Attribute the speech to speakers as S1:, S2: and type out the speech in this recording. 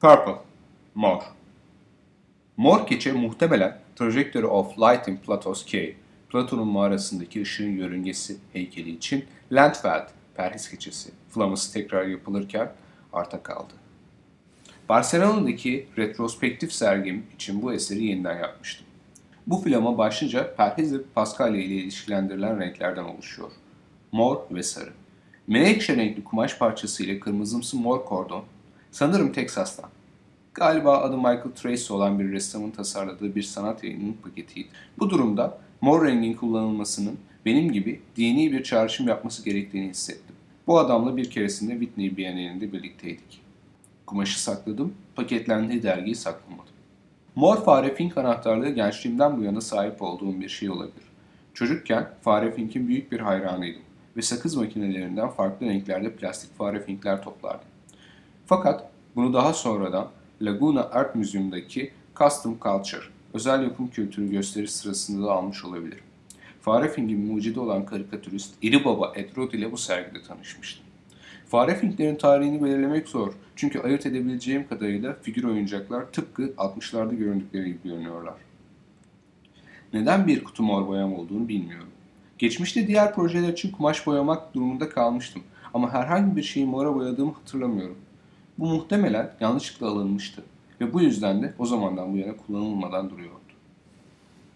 S1: Purple, mor. Mor keçe muhtemelen Trajectory of Light in Plato's Cave, Platon'un mağarasındaki ışığın yörüngesi heykeli için Landfeld, perhis keçesi, flaması tekrar yapılırken arta kaldı. Barcelona'daki retrospektif sergim için bu eseri yeniden yapmıştım. Bu flama başlıca perhiz ve paskalya ile ilişkilendirilen renklerden oluşuyor. Mor ve sarı. Menekşe renkli kumaş parçası ile kırmızımsı mor kordon, sanırım Teksas'tan. Galiba adı Michael Tracy olan bir ressamın tasarladığı bir sanat yayınının paketiydi. Bu durumda mor rengin kullanılmasının benim gibi dini bir çağrışım yapması gerektiğini hissettim. Bu adamla bir keresinde Whitney Bienalinde birlikteydik. Kumaşı sakladım, paketlendiği dergiyi saklamadım. Mor fare fink anahtarlığı gençliğimden bu yana sahip olduğum bir şey olabilir. Çocukken fare finkin büyük bir hayranıydım ve sakız makinelerinden farklı renklerde plastik fare finkler toplardım. Fakat bunu daha sonradan Laguna Art Museum'daki Custom Culture, özel yapım kültürü gösterisi sırasında da almış olabilirim. Fare Fink'in mucidi olan karikatürist İri Baba Edrod ile bu sergide tanışmıştım. Fare Fink'lerin tarihini belirlemek zor çünkü ayırt edebileceğim kadarıyla figür oyuncaklar tıpkı 60'larda göründükleri gibi görünüyorlar. Neden bir kutu mor boyam olduğunu bilmiyorum. Geçmişte diğer projeler için kumaş boyamak durumunda kalmıştım ama herhangi bir şeyi mora boyadığımı hatırlamıyorum. Bu muhtemelen yanlışlıkla alınmıştı ve bu yüzden de o zamandan bu yana kullanılmadan duruyor.